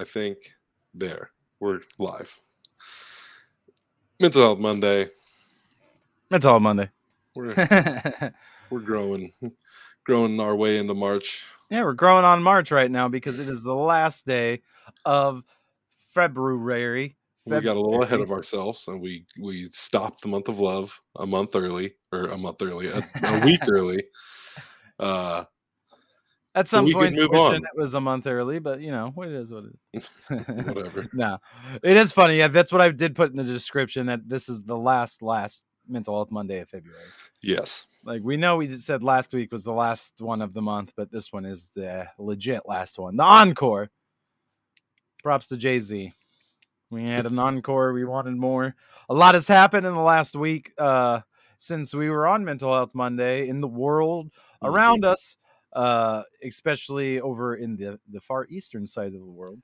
I think there we're live. Mental Health Monday. Mental Health Monday. We're we're growing, growing our way into March. Yeah, we're growing on March right now because it is the last day of February. We got a little ahead of ourselves, and we we stopped the month of love a month early, or a month early, a, a week early. Uh, At some we could points, move wishing on. it was a month early, but you know, what it is what it is. whatever. no, it is funny. Yeah, that's what I did put in the description that this is the last, last Mental Health Monday of February. Yes. Like we know we said last week was the last one of the month, but this one is the legit last one, the encore. Props to Jay Z. We had an encore. We wanted more. A lot has happened in the last week uh, since we were on Mental Health Monday in the world around us, uh, especially over in the the far eastern side of the world.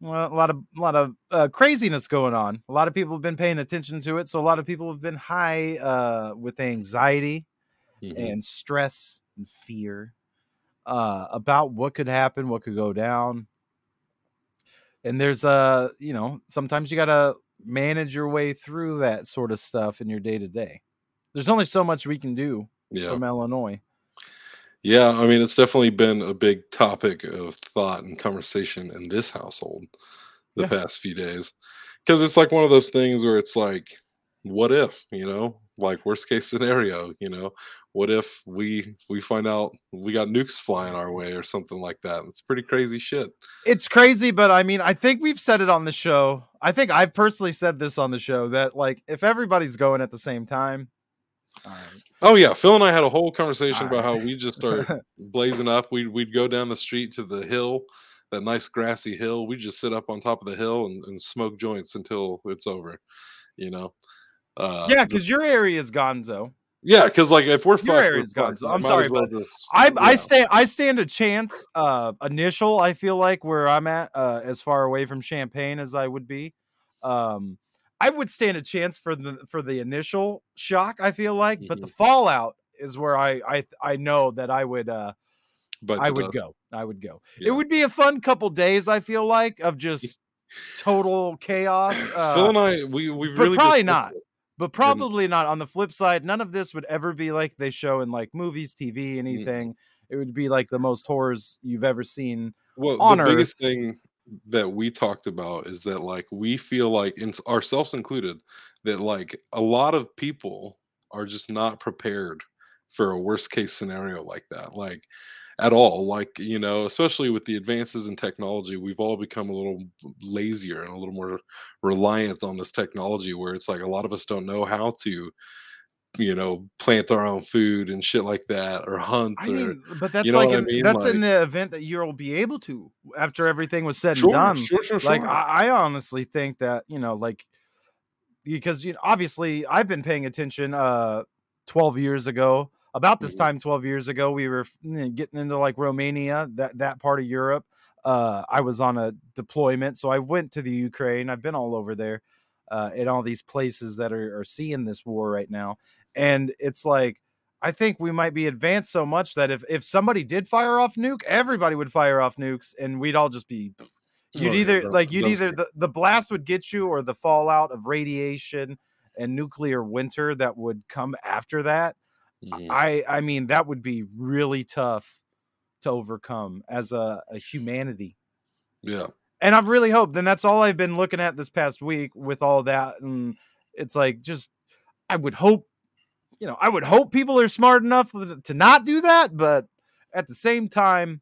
Well, a lot of a lot of uh, craziness going on. A lot of people have been paying attention to it, so a lot of people have been high uh, with anxiety Mhm. and stress and fear uh, about what could happen, what could go down. And there's uh, you know, sometimes you gotta manage your way through that sort of stuff in your day to day. There's only so much we can do Yeah. from Illinois. Yeah, I mean, it's definitely been a big topic of thought and conversation in this household the Yeah. past few days. Because it's like one of those things where it's like, what if, you know, like worst case scenario, you know, what if we we find out we got nukes flying our way or something like that? It's pretty crazy shit. It's crazy, but I mean, I think we've said it on the show. I think I've personally said this on the show that like if everybody's going at the same time, all right. Oh yeah, Phil and I had a whole conversation about how we just start blazing up. We'd we'd go down the street to the hill, that nice grassy hill. We just sit up on top of the hill and, and smoke joints until it's over. You know. Uh, yeah, because your area is Gonzo. yeah, because like if we're your area's gone, fucked. I I'm sorry, well but just- I I stand I stand a chance. Uh, initial, I feel like where I'm at, uh, as far away from Champaign as I would be, um, I would stand a chance for the for the initial shock. I feel like, but the Mhm. fallout is where I I I know that I would uh Bite I would go. I would go. Yeah. It would be a fun couple days. I feel like of just total chaos. Uh, Phil and I, we we really probably not. it. but probably not on the flip side none of this would ever be like they show in like movies tv anything it would be like the most horrors you've ever seen Well, on the biggest thing that we talked about is that like we feel like, in, ourselves included, that like a lot of people are just not prepared for a worst case scenario like that. Like at all. Like, you know, especially with the advances in technology, we've all become a little lazier and a little more reliant on this technology where it's like a lot of us don't know how to you know plant our own food and shit like that or hunt i or mean but that's know like what I in, mean? that's in the event that you'll be able to after everything was said sure, and done sure sure like. I, I honestly think that you know like because you know obviously i've been paying attention uh 12 years ago about this Mhm. time 12 years ago we were getting into like romania that that part of europe uh i was on a deployment so i went to the ukraine i've been all over there uh in all these places that are, are seeing this war right now and it's like i think we might be advanced so much that if if somebody did fire off nuke everybody would fire off nukes and we'd all just be You'd Oh, either like you'd either the, the blast would get you or the fallout of radiation and nuclear winter that would come after that. Mhm. I I mean that would be really tough to overcome as a, a humanity. yeah And I'm really hope then that's all I've been looking at this past week with all that and it's like just I would hope you know, I would hope people are smart enough to not do that, but at the same time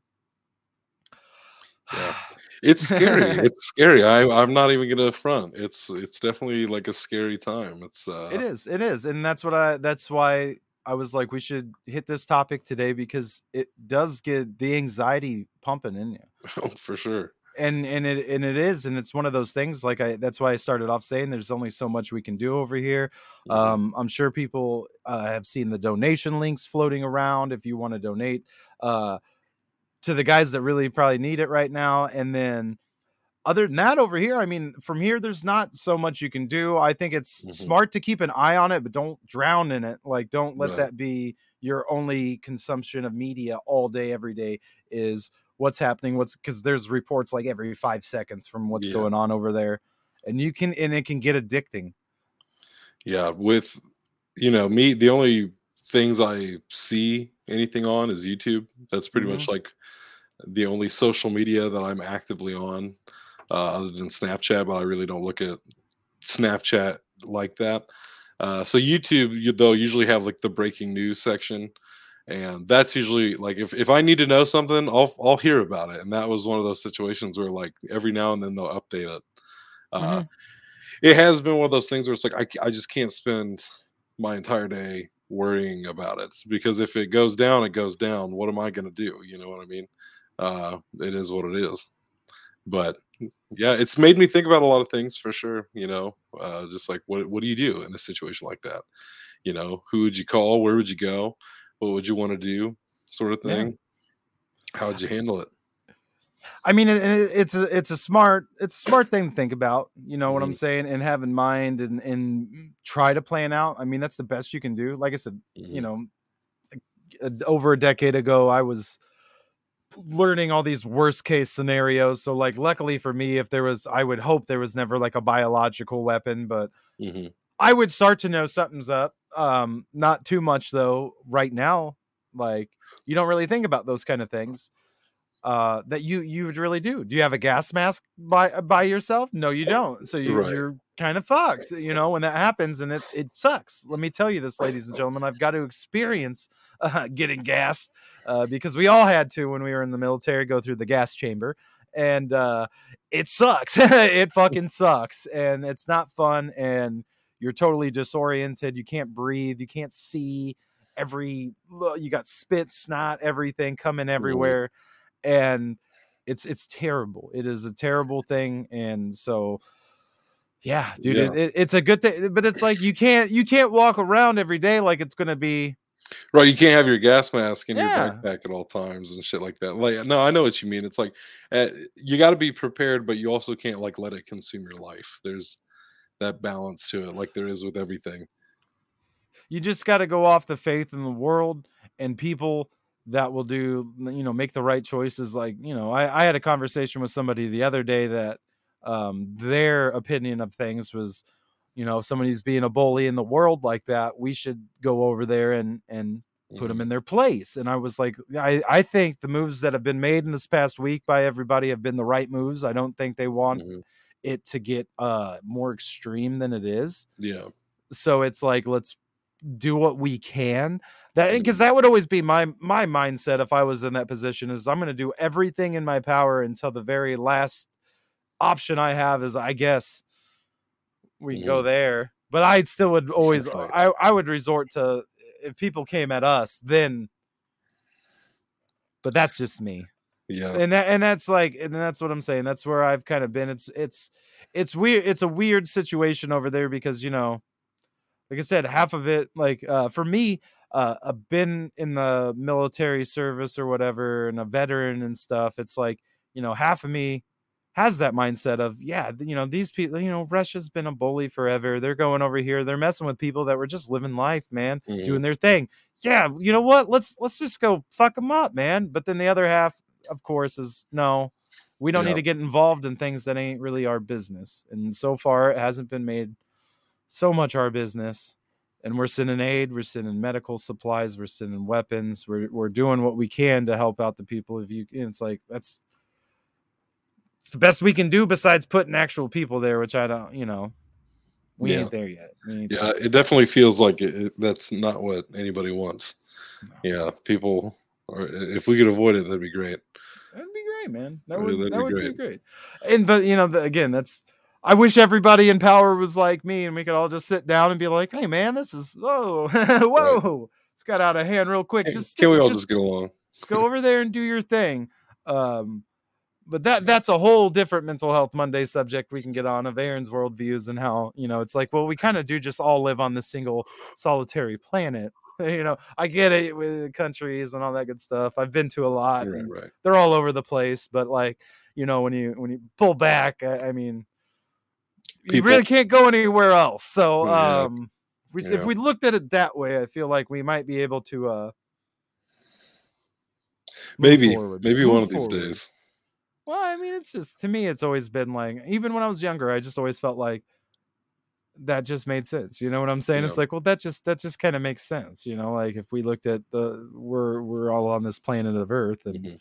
Yeah. It's scary. it's scary. I I'm not even gonna front. It's it's definitely like a scary time. It's uh it is it is and that's what i that's why i was like we should hit this topic today because it does get the anxiety pumping in you for sure. And and it and it is and it's one of those things like i that's why i started off saying there's only so much we can do over here Mhm. um i'm sure people uh, have seen the donation links floating around if you want to donate uh to the guys that really probably need it right now and then other than that over here i mean from here there's not so much you can do i think it's Mhm. smart to keep an eye on it but don't drown in it like don't let Right. that be your only consumption of media all day every day is what's happening, what's because there's reports like every five seconds from what's Yeah. going on over there, and you can and it can get addicting. Yeah, with you know me, the only things I see anything on is YouTube. That's pretty much like the only social media that I'm actively on, uh, other than Snapchat. But I really don't look at Snapchat like that. Uh, so YouTube, you, they'll usually have like the breaking news section, and that's usually like if, if I need to know something, I'll I'll hear about it. And that was one of those situations where like every now and then they'll update it. Uh, it has been one of those things where it's like I, I just can't spend my entire day worrying about it. Because if it goes down it goes down. What am i going to do? You know what i mean? Uh it is what it is. But yeah it's made me think about a lot of things for sure you know? Uh just like what what do you do in a situation like that? You know who would you call? Where would you go what would you want to do sort of Yeah. thing how would you handle it I mean, it, it- it's a it's a smart it's a smart thing to think about. You know what I'm Mhm. saying, and have in mind and and try to plan out. I mean, that's the best you can do. Like I said, you Mhm. know, over a decade ago, I was learning all these worst case scenarios. So, like, luckily for me, if there was, I would hope there was never like a biological weapon, but Mhm. I would start to know something's up. Um, not too much though. Right now, like you don't really think about those kind of things. Uh, that you you would really do. Do you have a gas mask by by yourself? No, you don't. So you, Right. you're kind of fucked. You know when that happens, and it it sucks. Let me tell you this, ladies and gentlemen. I've got to experience uh, getting gassed uh, because we all had to when we were in the military go through the gas chamber, and uh, it sucks. it fucking sucks, and it's not fun. And you're totally disoriented. You can't breathe. You can't see. Every you got spit, snot, everything coming everywhere, and it's it's terrible. It is a terrible thing, and so yeah, dude, Yeah. It, it, it's a good thing. But it's like you can't you can't walk around every day like it's gonna be Right, you can't have your gas mask in Yeah. your backpack at all times and shit like that. Like, no, I know what you mean. It's like uh, you got to be prepared, but you also can't like let it consume your life. There's that balance to it, like there is with everything. you just got to go off the faith in the world and people that will do you know make the right choices like you know i, I had a conversation with somebody the other day that um, their opinion of things was you know if somebody's being a bully in the world like that we should go over there and and put Mhm. them in their place and i was like i i think the moves that have been made in this past week by everybody have been the right moves i don't think they want Mhm. It to get uh more extreme than it is. Yeah, so it's like let's do what we can. That because that would always be my my mindset if i was in that position is i'm going to do everything in my power until the very last option i have is i guess we go Mhm. there. But i still would always Right. i i would resort to if people came at us then but that's just me yeah, and that and that's like and that's what i'm saying that's where i've kind of been it's it's it's weird it's a weird situation over there because you know like i said half of it like uh for me uh i've been in the military service or whatever and a veteran and stuff it's like you know half of me has that mindset of yeah you know these people you know russia's been a bully forever they're going over here they're messing with people that were just living life man Mhm. doing their thing yeah you know what let's let's just go fuck them up man but then the other half of course is no we don't Yeah. need to get involved in things that ain't really our business and so far it hasn't been made so much our business and we're sending aid we're sending medical supplies we're sending weapons we're, we're doing what we can to help out the people if you and it's like that's it's the best we can do besides putting actual people there which i don't you know we Yeah. ain't there yet ain't yeah. It definitely feels like it, it- that's not what anybody wants. No. Yeah, people. Or if we could avoid it, that'd be great. That'd be great, man. That would, that'd that be would be great. great. And but you know, the, again, that's I wish everybody in power was like me, and we could all just sit down and be like, "Hey, man, this is whoa, whoa, it's got out of hand real quick. Can, Just can we all just, just get along? just go over there and do your thing." Um, but that that's a whole different mental health Monday subject we can get on of Aaron's worldviews and how you know it's like, well, we kind of do just all live on this single solitary planet. You know, I get it with countries and all that good stuff. I've been to a lot. Right, right. they're all over the place but like you know when you when you pull back i, I mean you really can't go anywhere else so Yeah. um we, Yeah. if we looked at it that way i feel like we might be able to uh maybe forward. maybe one of these days. Well, I mean, it's just to me, it's always been like, even when I was younger, I just always felt like that just made sense. You know what I'm saying? It's like, well, that just that just kind of makes sense. You know, like if we looked at the we're we're all on this planet of Earth and Mhm.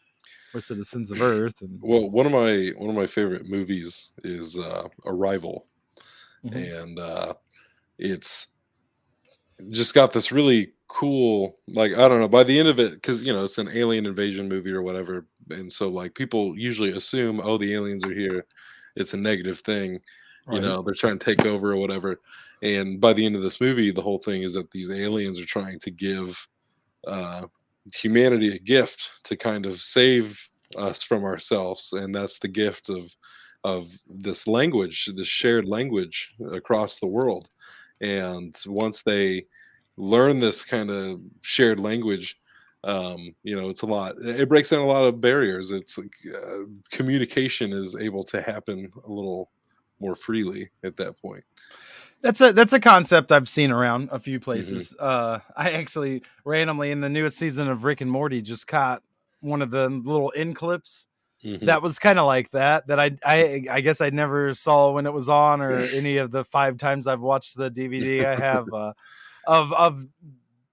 we're citizens of Earth and Well, one of my one of my favorite movies is uh, Arrival, Mhm. and uh, it's just got this really cool like I don't know. By the end of it, because you know it's an alien invasion movie or whatever, and so like people usually assume, oh, the aliens are here. It's a negative thing, you know. They're trying to take over or whatever. And by the end of this movie, the whole thing is that these aliens are trying to give uh, humanity a gift to kind of save us from ourselves, and that's the gift of of this language, this shared language across the world. And once they learn this kind of shared language, um, you know, it's a lot. It breaks down a lot of barriers. It's like uh, communication is able to happen a little more freely at that point. That's a that's a concept I've seen around a few Mm-hmm. places. Uh, I actually randomly in the newest season of Rick and Morty just caught one of the little in clips Mhm. that was kind of like that that I, I I guess I never saw when it was on or any of the five times I've watched the DVD I have uh, of of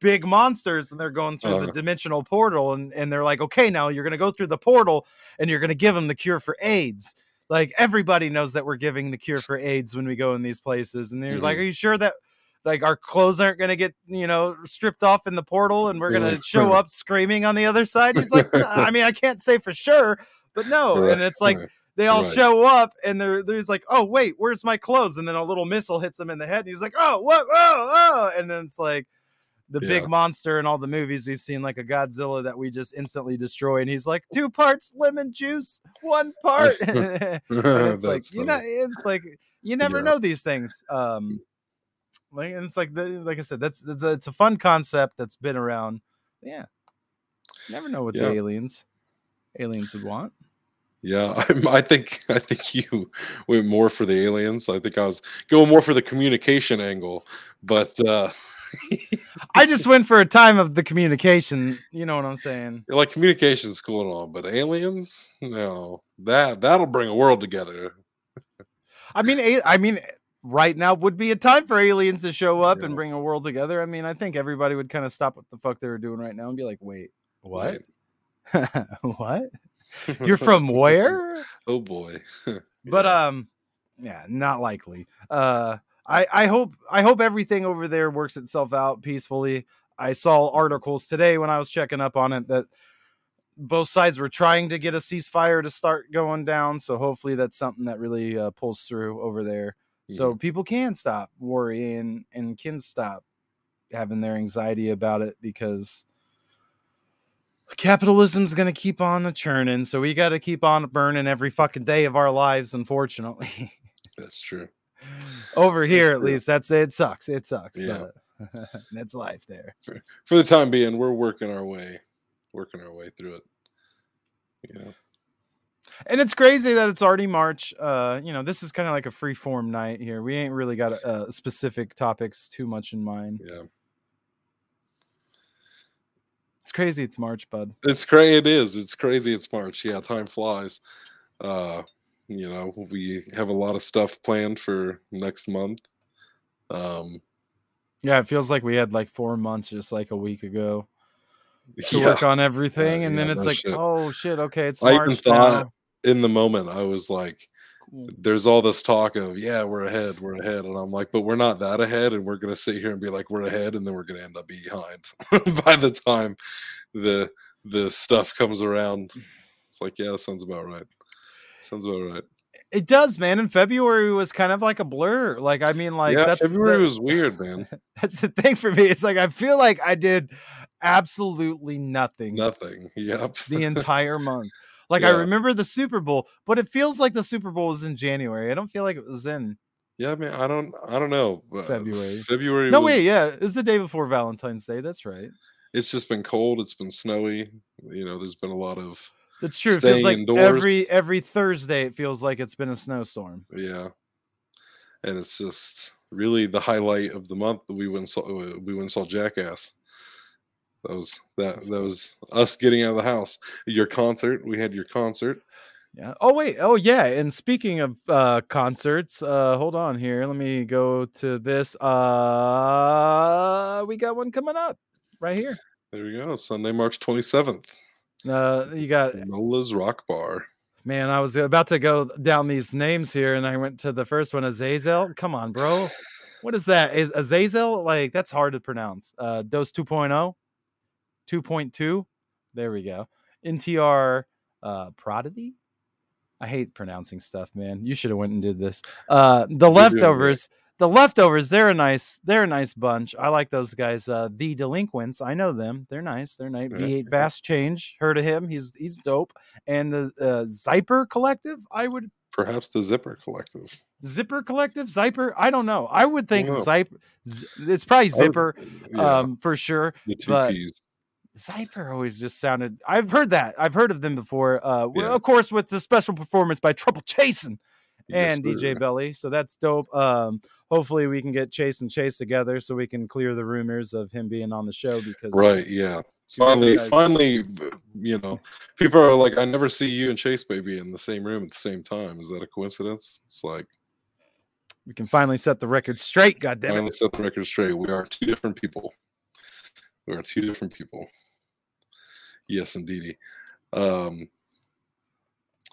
big monsters and they're going through the Uh-huh. dimensional portal and and they're like okay now you're gonna go through the portal and you're gonna give them the cure for AIDS like everybody knows that we're giving the cure for AIDS when we go in these places and there's like Mhm. are you sure that like our clothes aren't gonna get you know stripped off in the portal and we're gonna show up screaming on the other side he's like "Nah, i mean i can't say for sure but no Right, and it's like right. they all Right. show up and they're there's like oh wait where's my clothes and then a little missile hits him in the head and he's like oh what oh oh and then it's like the Yeah. big monster in all the movies we've seen like a godzilla that we just instantly destroy and he's like two parts lemon juice one part it's like That's you know it's like you never Yeah. know these things um like and it's like the, like i said that's it's a, it's a fun concept that's been around yeah never know what Yeah. the aliens aliens would want Yeah, I, I think I think you went more for the aliens. I think I was going more for the communication angle, but uh, i just went for a time of the communication you know what i'm saying? Like communication's cool and all, but aliens, no, that that'll bring a world together. i mean a- i mean right now would be a time for aliens to show up and bring a world together. I mean i think everybody would kind of stop what the fuck they were doing right now and be like wait what? What? You're from where? Oh boy. but um yeah not likely. Uh i i hope i hope everything over there works itself out peacefully. I saw articles today when i was checking up on it that both sides were trying to get a ceasefire to start going down so hopefully that's something that really uh, pulls through over there. So people can stop worrying and can stop having their anxiety about it because capitalism's going to keep on churning so we got to keep on burning every fucking day of our lives unfortunately. That's true. Over here at least that's it sucks it sucks Yeah. but that's life there For the time being, we're working our way, working our way through it. You know, and it's crazy that it's already march uh you know this is kind of like a free form night here we ain't really got uh, specific topics too much in mind yeah, it's crazy it's march bud it's crazy. It is. It's crazy. It's March. Yeah, time flies. Uh, you know, we have a lot of stuff planned for next month. Um, yeah it feels like we had like four months just like a week ago to yeah, work on everything and yeah, then it's like shit. oh shit okay it's I even march thought- now. in the moment, I was like, there's all this talk of, yeah, we're ahead, we're ahead. And I'm like, but we're not that ahead. And we're going to sit here and be like, we're ahead. And then we're going to end up behind by the time the the stuff comes around. It's like, yeah, that sounds about right. Sounds about right. it does man and february was kind of like a blur like i mean like yeah, that's February the- was weird, man. that's the thing for me it's like i feel like i did absolutely nothing Nothing. Yep. the entire month like i remember the super bowl but it feels like the super bowl was in january i don't feel like it was in Yeah, man. I don't. I don't know. February. February. no was- wait yeah it's the day before valentine's day that's right It's just been cold. It's been snowy. You know, there's been a lot of that's true it feels like indoors. every every thursday it feels like it's been a snowstorm yeah, and it's just really the highlight of the month that we went and saw. uh, We went and saw Jackass. That was that that was us getting out of the house. Your concert, we had your concert. Yeah. Oh wait. Oh yeah. And speaking of uh concerts, uh hold on here. Let me go to this. Uh we got one coming up right here. There we go. Sunday, March 27th. Uh you got Nola's Rock Bar. man, I was about to go down these names here and I went to the first one, Azazel. Come on, bro. What is that? Is Azazel? Like that's hard to pronounce. Uh Dose 2.0, 2.2. There we go. NTR uh Prodigy. I hate pronouncing stuff, man. You should have went and did this. Uh the great. The leftovers, they're a nice, they're a nice bunch. I like those guys. Uh the delinquents, I know them. They're nice. They're nice. Yeah, V8. Bass Change. Heard of him. He's he's dope. And the uh, Zyper Collective, I would Perhaps the Zipper Collective. Zipper Collective, Zyper. I don't know. I would think Wow. Zyper. Z- it's probably I would- Zipper, Yeah, um, for sure. the two but- P's. Zyper always just sounded. I've heard that. I've heard of them before. Uh, well, Yeah. of course, with the special performance by Trouble Yes, and DJ. Belly. So that's dope. Um, hopefully we can get Chase and Chase together so we can clear the rumors of him being on the show because Right, yeah. Finally, guys- finally, you know, people are like, I never see you and Chase Baby in the same room at the same time. Is that a coincidence? It's like, we can finally set the record straight. God damn it. finally set the record straight. We are two different people. We are two different people. Yes, indeedy. Um,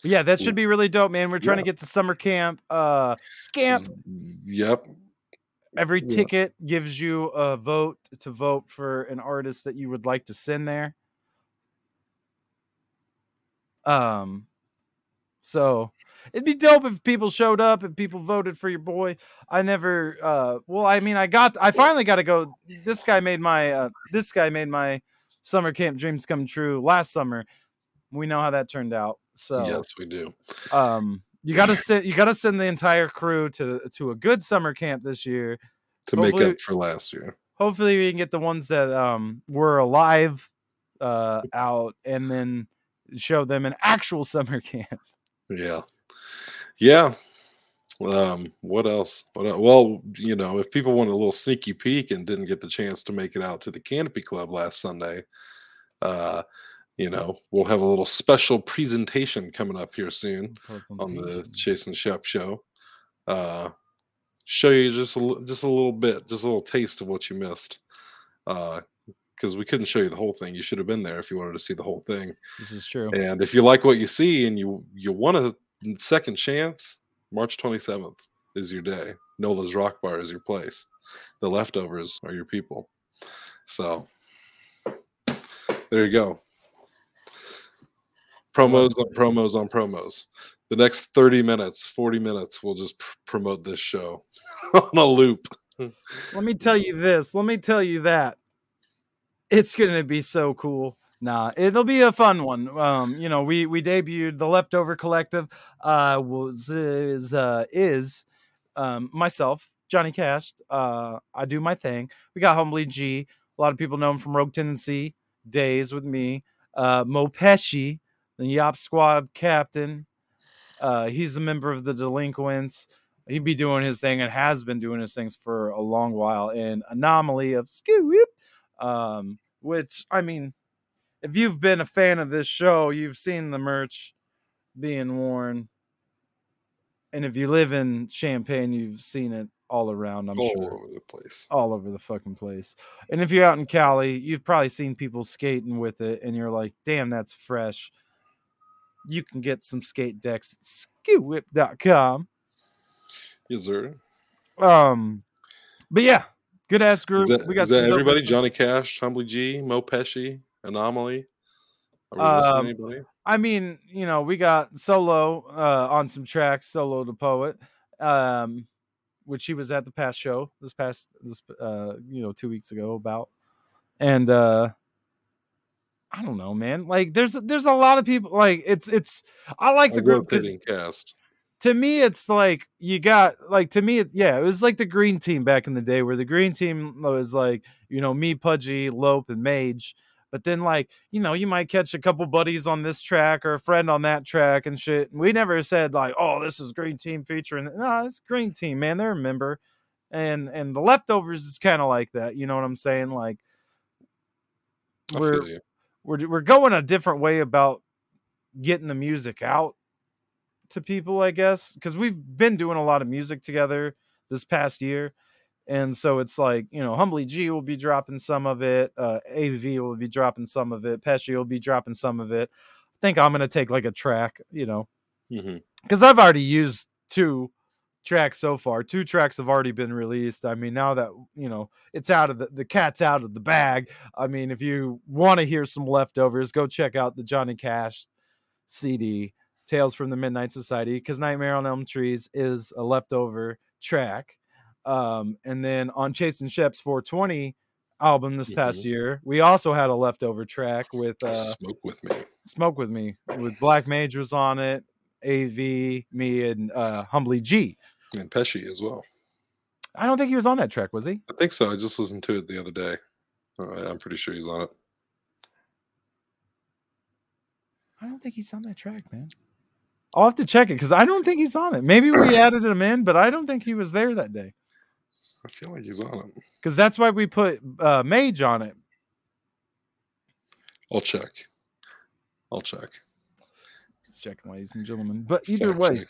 Yeah, that should be really dope, man. We're trying Yeah. to get to summer camp. Uh, scamp. Yep. Every Yeah. ticket gives you a vote to vote for an artist that you would like to send there. Um, so it'd be dope if people showed up and people voted for your boy. I never, uh, well, I mean, I got, I finally got to go. This guy made my, uh, this guy made my summer camp dreams come true last summer. We know how that turned out. So, Yes, we do. um, you gotta send, you gotta send the entire crew to to a good summer camp this year To make Hopefully- up for last year. hopefully we can get the ones that um were alive uh out and then show them an actual summer camp Yeah. Yeah. Um, what else? What el- well, you know, if people want a little sneaky peek and didn't get the chance to make it out to the Canopy Club last Sunday, uh, you know, we'll have a little special presentation coming up here soon on the Chase and Shep show. Uh, show you just a just a little bit, just a little taste of what you missed. Uh, because we couldn't show you the whole thing. You should have been there if you wanted to see the whole thing. this is true And if you like what you see and you you want a second chance, March 27th is your day. Nola's Rock Bar is your place. The leftovers are your people. So there you go. Promos on promos on promos. The next 30 minutes, 40 minutes, we'll just pr- promote this show on a loop. let me tell you this let me tell you that it's gonna be so cool nah it'll be a fun one um you know we we debuted the leftover collective uh was is uh is um myself Johnny Cash. uh i do my thing we got humbly g a lot of people know him from rogue tendency days with me uh mo pesci the yop squad captain uh he's a member of the delinquents. He'd be doing his thing and has been doing his things for a long while in anomaly of scoop um which i mean if you've been a fan of this show you've seen the merch being worn. And if you live in champaign you've seen it all around i'm all sure. over the place. all over the fucking place. And if you're out in cali you've probably seen people skating with it and you're like damn that's fresh you can get some skate decks at skewwhip.com Yes, sir. um, but yeah, good ass group. that, we got is that everybody? Johnny Cash, Humbly G, Mo Pesci, Anomaly. Are we Um, anybody? I mean, you know, we got solo uh, on some tracks. Solo the poet, um, which he was at the past show this past this uh, you know two weeks ago about, and uh, I don't know, man. Like, there's there's a lot of people. Like, it's it's I like A the group cast. to me it's like you got like to me it, yeah it was like the green team back in the day where the green team was like you know me pudgy lope and mage but then like you know you might catch a couple buddies on this track or a friend on that track and shit we never said like oh this is green team featuring no it's green team man they're a member and and the leftovers is kind of like that you know what i'm saying like we're feel you. We're we're going a different way about getting the music out to people, I guess, because we've been doing a lot of music together this past year. And so it's like, you know, Humbly G will be dropping some of it, uh, AV will be dropping some of it, Pesci will be dropping some of it. I think I'm gonna take like a track, you know, because I've already used two tracks so far. Two tracks have already been released. I mean, now that you know it's out of the the cat's out of the bag. I mean, if you want to hear some leftovers, go check out the Johnny Cash CD, Tales from the Midnight Society, because Nightmare on Elm Trees is a leftover track. Um, and then on Chase and Shep's 420 album this past Mhm. year, we also had a leftover track with uh, Smoke with me. Smoke with Me with Black Mage was on it, AV, me, and uh, Humbly G. And Pesci as well. I don't think he was on that track, was he? I think so. I just listened to it the other day. Uh, I'm pretty sure he's on it. I don't think he's on that track, man. I'll have to check it because I don't think he's on it. Maybe we added him in, but I don't think he was there that day I feel like he's on it. because that's why we put uh, Mage on it. I'll check. I'll check. Let's check, ladies and gentlemen. But either Fact way, check.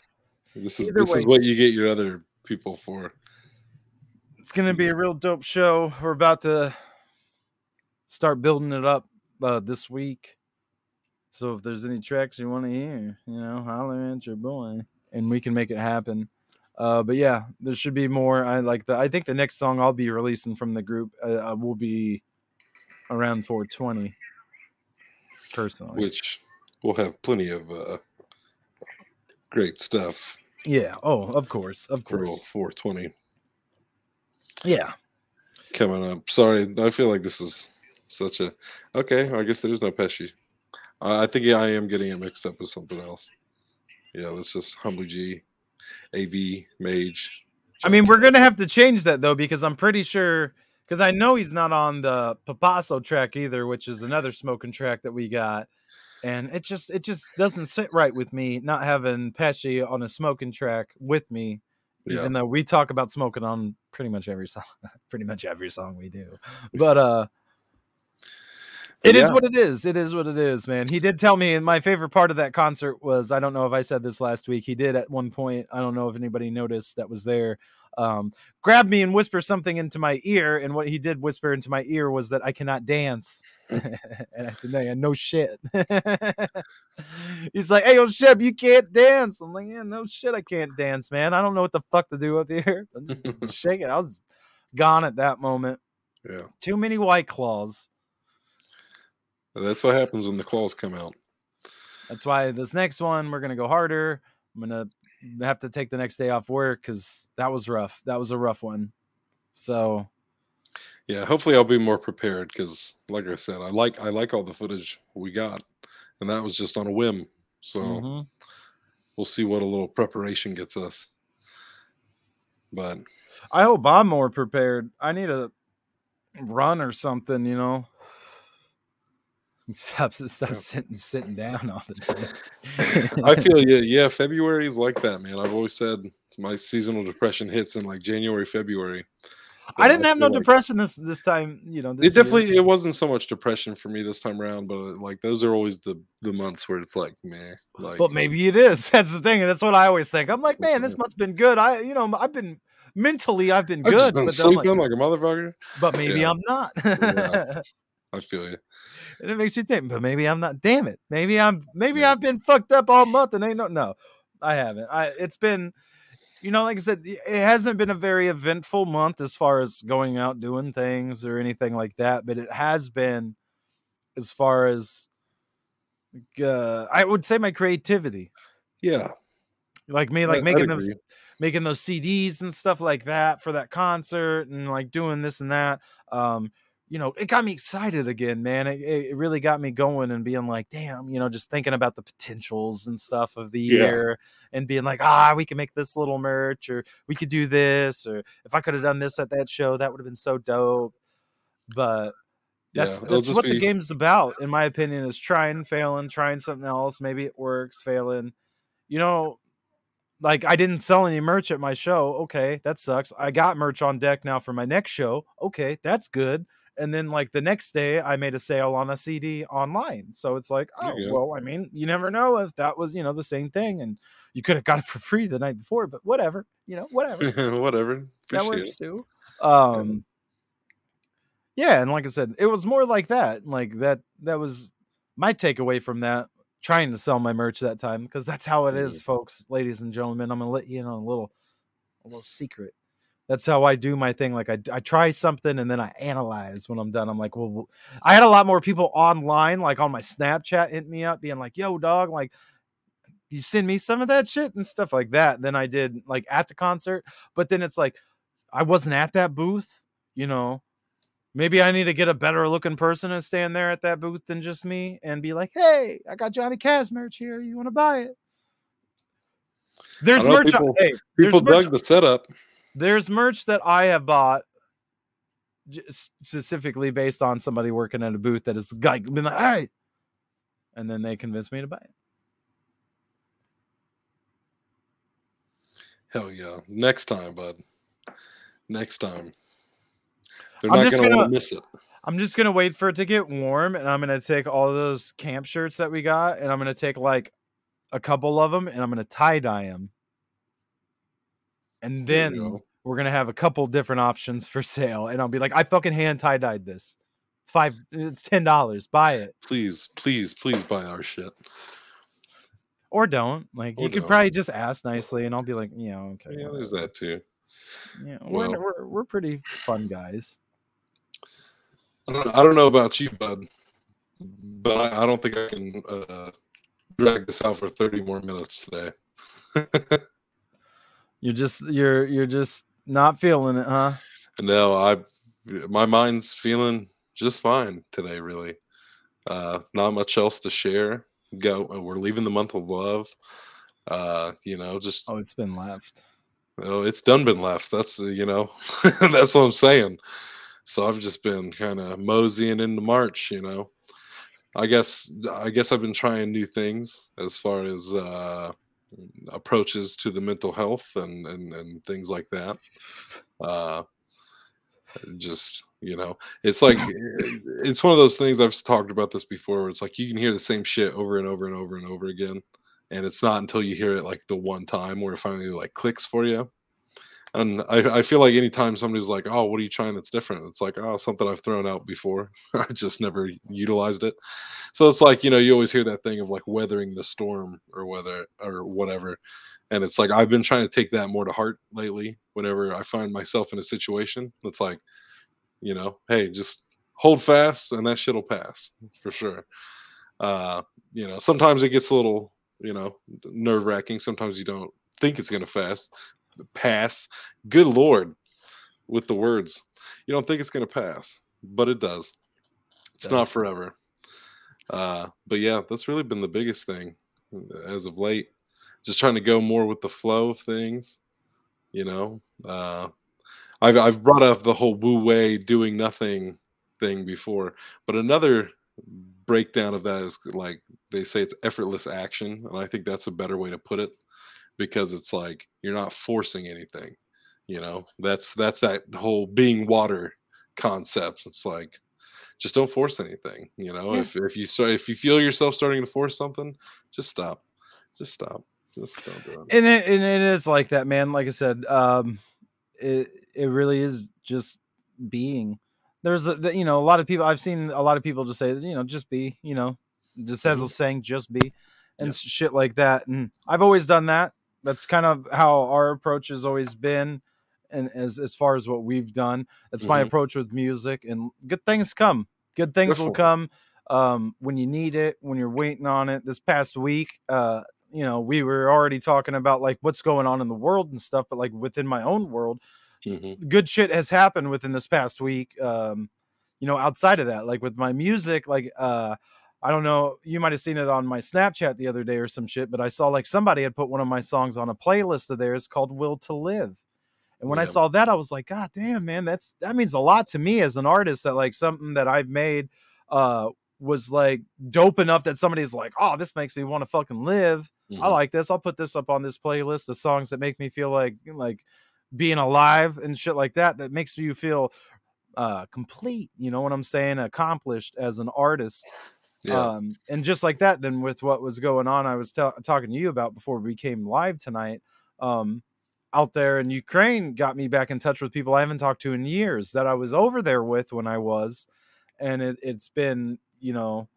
This is Either this is what you get your other people for. it's gonna be a real dope show. We're about to start building it up uh, this week. So if there's any tracks you want to hear, you know, holler at your boy, and we can make it happen. Uh, but yeah, there should be more. I like the. I think the next song I'll be releasing from the group uh, uh, will be around 420. Personally, which will have plenty of uh, great stuff yeah. Oh, of course, of course. 420 Yeah. coming up. Sorry, I feel like this is such a okay. I guess there's no Pesci. Uh, I think I am getting it mixed up with something else. Yeah, let's just Humbly G, AV, Mage. I mean, we're gonna have to change that though because I'm pretty sure because I know he's not on the Papasso track either, which is another smoking track that we got, and it just it just doesn't sit right with me not having Pesci on a smoking track with me, Yeah. even though we talk about smoking on pretty much every song, pretty much every song we do, but uh. It is Yeah. what it is. It is what it is, man. He did tell me, and my favorite part of that concert was I don't know if I said this last week. He did at one point. I don't know if anybody noticed that was there. Um, grab me and whisper something into my ear, and what he did whisper into my ear was that I cannot dance. and I said, "No, no shit." He's like, "Hey, yo, Shep, you can't dance." I'm like, "Yeah, no shit, I can't dance, man. I don't know what the fuck to do up here. I'm just shaking." I was gone at that moment. Yeah, Too many white claws. that's what happens when the claws come out. That's why this next one we're gonna go harder. I'm gonna have to take the next day off work because that was rough. That was a rough one. So Yeah, hopefully I'll be more prepared because, like I said, I like I like all the footage we got, and that was just on a whim. So mhm. we'll see what a little preparation gets us. But I hope I'm more prepared. I need a run or something, you know. Stop, stop Yeah. sitting sitting down all the time. I feel yeah, yeah. February is like that, man. I've always said my seasonal depression hits in like January, February. I didn't have no like- depression this this time. You know, this It year. definitely it wasn't so much depression for me this time around, but like those are always the the months where it's like, man, like but maybe it is. That's the thing. And that's what I always think. I'm like, man, this mm-hmm. must have been good. I, you know, I've been mentally, I've been I've good, been but, sleeping like, like, a motherfucker. but maybe Yeah. I'm not. Yeah. I feel you. and it makes you think, but maybe I'm not. Damn it, maybe I'm. Maybe Yeah. I've been fucked up all month and ain't no. No, I haven't. I. It's been, you know, like I said, it hasn't been a very eventful month as far as going out doing things or anything like that. But it has been, as far as, uh, I would say my creativity, Yeah, like me, like I'd making those making those CDs and stuff like that for that concert and like doing this and that. Um, you know, it got me excited again, man. It, it really got me going and being like, damn, you know, just thinking about the potentials and stuff of the Yeah. year and being like, ah, we can make this little merch or we could do this or if I could have done this at that show, that would have been so dope. But that's yeah. That's what the be- game's about, in my opinion, is trying, failing, trying something else. Maybe it works, failing. You know, like I didn't sell any merch at my show. Okay, that sucks. I got merch on deck now for my next show. Okay, that's good. And then like the next day I made a sale on a CD online. So it's like, oh well, I mean, you never know if that was you know the same thing, and you could have got it for free the night before, but whatever, you know, whatever Whatever. that works it. too. Um, yeah, and like I said, it was more like that. Like that. That was my takeaway from that. Trying to sell my merch that time because that's how it is, Mhm. folks, ladies and gentlemen. I'm gonna let you in on a little, a little secret. That's how I do my thing. Like I, I try something and then I analyze when I'm done. I'm like, well, I had a lot more people online, like on my Snapchat, hit me up, being like, "Yo, dog, like, you send me some of that shit and stuff like that." Than I did like at the concert. But then it's like, I wasn't at that booth, you know. Maybe I need to get a better looking person to stand there at that booth than just me and be like, "Hey, I got Johnny Cash merch here. You want to buy it?" There's merch. people- hey, there's People merch, dug the setup. There's merch that I have bought specifically based on somebody working at a booth that has like been like, "Hey," and then they convinced me to buy it. Hell yeah. Next time, bud. Next time. They're I'm not gonna, gonna- miss it. I'm just gonna wait for it to get warm, and I'm gonna take all those camp shirts that we got, and I'm gonna take like a couple of them, and I'm gonna tie dye them, and then go. we're gonna have a couple different options for sale, and I'll be like, I fucking hand tie dyed this. It's five. It's ten dollars. Buy it Please, please, please buy our shit. or don't. Like Or you could don't. probably just ask nicely, and I'll be like, yeah, okay. Yeah, there's that too. Yeah, we're, we're we're pretty fun guys. I don't, I don't know about you, bud, but I, I don't think I can uh, drag this out for 30 more minutes today. You're just you're you're just not feeling it, huh? no, I my mind's feeling just fine today. Really, uh, not much else to share. Go, we're leaving the month of love. Uh, you know, just Oh, it's been left. Oh, it's done been left. That's you know, that's what I'm saying. So I've just been kind of moseying into March. You know, I guess I guess I've been trying new things as far as uh, approaches to the mental health and and and things like that. Uh, just you know, it's like it's one of those things I've talked about this before. Where it's like you can hear the same shit over and over and over and over again and it's not until you hear it like the one time where it finally like clicks for you. And I, I feel like anytime somebody's like, "Oh, what are you trying that's different?" It's like, "Oh, something I've thrown out before. I just never utilized it." So it's like you know, you always hear that thing of like weathering the storm or whether or whatever, and it's like I've been trying to take that more to heart lately. Whenever I find myself in a situation, it's like, you know, hey, just hold fast, and that shit'll pass for sure. Uh, you know, sometimes it gets a little you know nerve wracking. Sometimes you don't think it's gonna fast pass. Good lord, with the words, you don't think it's gonna pass, but it does. It's not Does. forever. Uh, but yeah, that's really been the biggest thing as of late. Just trying to go more with the flow of things. You know, uh, I've I've brought up the whole Wu Wei doing nothing thing before, but another breakdown of that is like they say it's effortless action and i think that's a better way to put it because it's like you're not forcing anything you know? That's that's that whole being water concept. It's like just don't force anything you know? Yeah. if if you start if you feel yourself starting to force something just stop just stop just don't do it. And it, and it is like that man. Like i said um it it really is just being. There's a, the, you know a lot of people i've seen a lot of people just say you know just be you know? Just as a Mhm. saying just be and Yeah. shit like that and i've always done that that's kind of how our approach has always been and as as far as what we've done. That's my Mhm. approach with music and good things come. Good things will come um when you need it when you're waiting on it. This past week uh you know we were already talking about like what's going on in the world and stuff but like within my own world Mhm. good shit has happened within this past week um you know outside of that. Like with my music like uh i don't know you might have seen it on my snapchat the other day or some shit but i saw like somebody had put one of my songs on a playlist of theirs called will to live and when i saw that i was like god damn man that's that means a lot to me as an artist that like something that i've made uh was like dope enough that somebody's like oh this makes me want to fucking live I Mhm. like this. I'll put this up on this playlist. The songs that make me feel like like being alive and shit like that. That makes you feel uh complete you know what i'm saying accomplished as an artist Yeah. um and just like that then with what was going on i was tell talking to you about before we came live tonight um out there in ukraine got me back in touch with people i haven't talked to in years that i was over there with when i was and it, it's been you know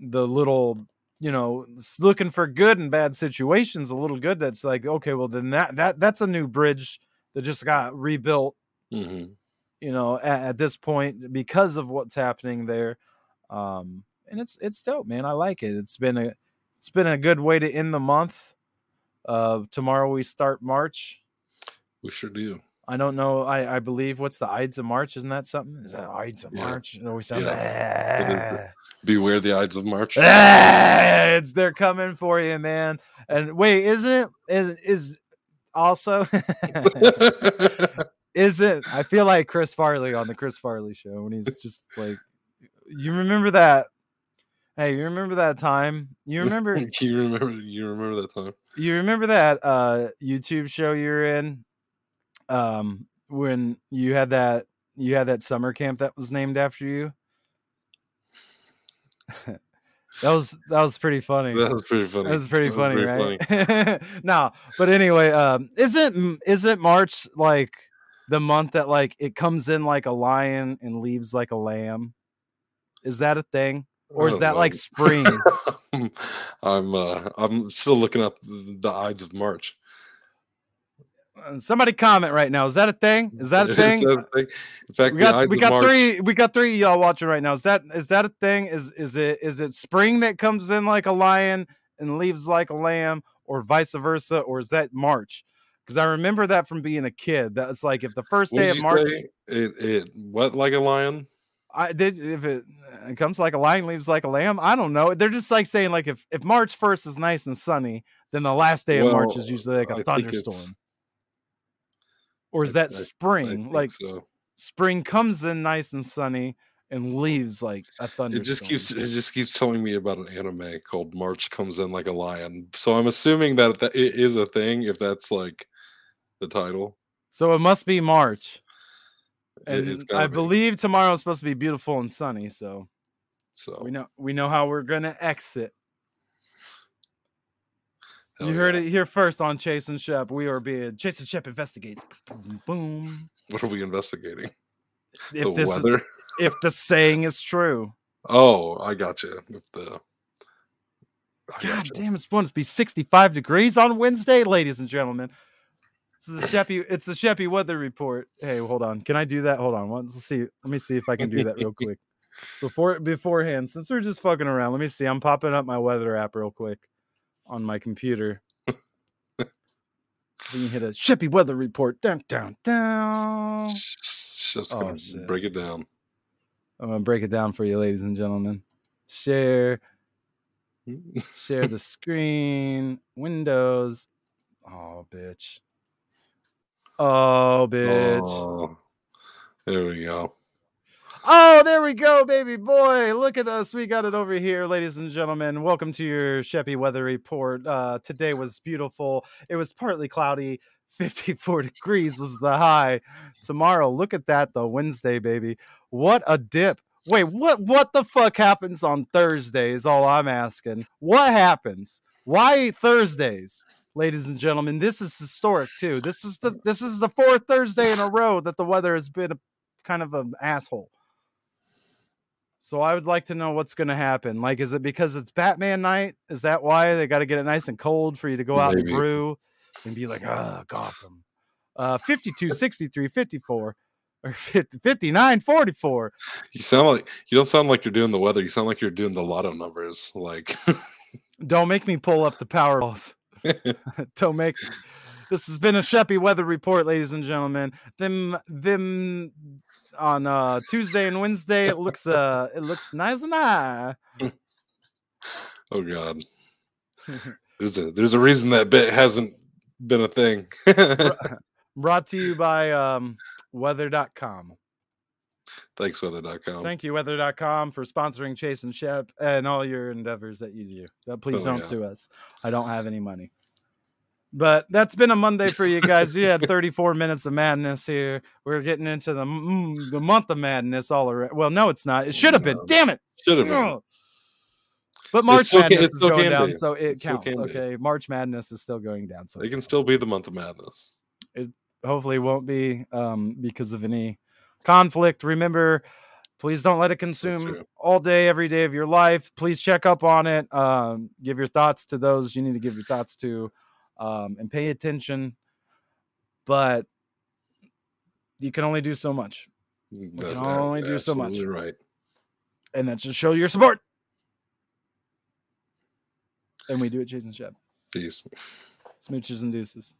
the little you know looking for good and bad situations a little good that's like okay well then that that that's a new bridge that just got rebuilt hmm you know at, at this point because of what's happening there um and it's it's dope man i like it it's been a it's been a good way to end the month uh tomorrow we start march We sure do. i don't know i i believe what's the ides of march isn't that something is that ides of Yeah. march or we sound Yeah. Beware the Ides of March. Ah, it's they're coming for you man and wait isn't it is is also isn't I feel like Chris Farley on the Chris Farley show when he's just like you remember that hey you remember that time you remember you remember? You remember that time? you remember that uh YouTube show you were in um when you had that you had that summer camp that was named after you that was that was pretty funny That was pretty funny. That was pretty That was funny, pretty right? no, but anyway, um, isn't isn't March like the month that like it comes in like a lion and leaves like a lamb? Is that a thing, or is don't that like spring? I'm uh I'm still looking up the Ides of March. Uh, Somebody comment right now. Is that a thing? Is that a thing? that a thing? In fact, we got we got March, three we got three of y'all watching right now. Is that is that a thing? Is is it is it spring that comes in like a lion and leaves like a lamb, or vice versa, or is that March? Because I remember that from being a kid. That's like if the first day of March, say? It it what like a lion? I did if it, uh, it comes like a lion, leaves like a lamb. I don't know. They're just like saying like if if March first is nice and sunny, then the last day of March is usually like a I thunderstorm. Or is I- that spring? like so. spring comes in nice and sunny and leaves like a thunderstorm. It just keeps it just keeps telling me about an anime called March comes in like a lion. So I'm assuming that that it is a thing if that's like the title. So it must be March. And I be. believe tomorrow is supposed to be beautiful and sunny. So So we know we know how we're gonna exit. hell you heard it here first on Chase and Shep. We are being Chase and Shep investigates. Boom, boom. What are we investigating? If the this is, weather? if the saying is true. Oh, I got you. With the I God gotcha. damn, it's supposed to be 65 degrees on Wednesday, ladies and gentlemen. Is the Sheppy, it's the Sheppy weather report. Hey, hold on. Can I do that? Hold on. Let's see. Let me see if I can do that real quick. Before beforehand, since we're just fucking around, let me see. I'm popping up my weather app real quick on my computer. we can hit a Sheppy weather report. Down, down, down. Just Oh, gonna shit. break it down. I'm gonna break it down for you, ladies and gentlemen. Share, share the screen, Windows. Oh, bitch. Oh, bitch. Oh, there we go. Oh, there we go, baby boy. Look at us. We got it over here, ladies and gentlemen. Welcome to your Sheppy weather report. Uh, today was beautiful. It was partly cloudy. 54 degrees was the high. Tomorrow, look at that though. Wednesday, baby. What a dip. Wait, what what the fuck happens on Thursday is all I'm asking. What happens? Why Thursdays? Ladies and gentlemen, this is historic too. This is the this is the fourth Thursday in a row that the weather has been a, kind of an asshole. So I would like to know what's going to happen. Like, is it because it's Batman night? Is that why they got to get it nice and cold for you to go out and brew and be like, ah, Gotham? Uh, 52, 63, 54, or 50, 59, 44. You sound like you don't sound like you're doing the weather. You sound like you're doing the lotto numbers. Like Don't make me pull up the Powerballs. make. This has been a Sheppy weather report, ladies and gentlemen. Them, them on uh, Tuesday and Wednesday. It looks, uh, it looks nice and high. oh god. There's a there's a reason that bit hasn't been a thing. Brought to you by um, weather.com. Thanks, weather.com. Thank you, weather.com, for sponsoring Chase and Shep and all your endeavors that you do. Please Oh, don't yeah. sue us. I don't have any money. But that's been a Monday for you guys. We had 34 minutes of madness here. We're getting into the mm, the month of madness all around. Well, no, it's not. It should have been. Damn it. Should have been. But March still Madness it is still going down, be. so it It counts. can be. Okay, March Madness is still going down, so They it can counts. still be the month of madness. It hopefully won't be um, because of any conflict. Remember, please don't let it consume all day, every day of your life. Please check up on it. Um, give your thoughts to those you need to give your thoughts to, um, and pay attention. But you can only do so much, That's can only do so much. Right. and that's just show your support. And we do it, Chase and Shep. Peace. Smooches and deuces.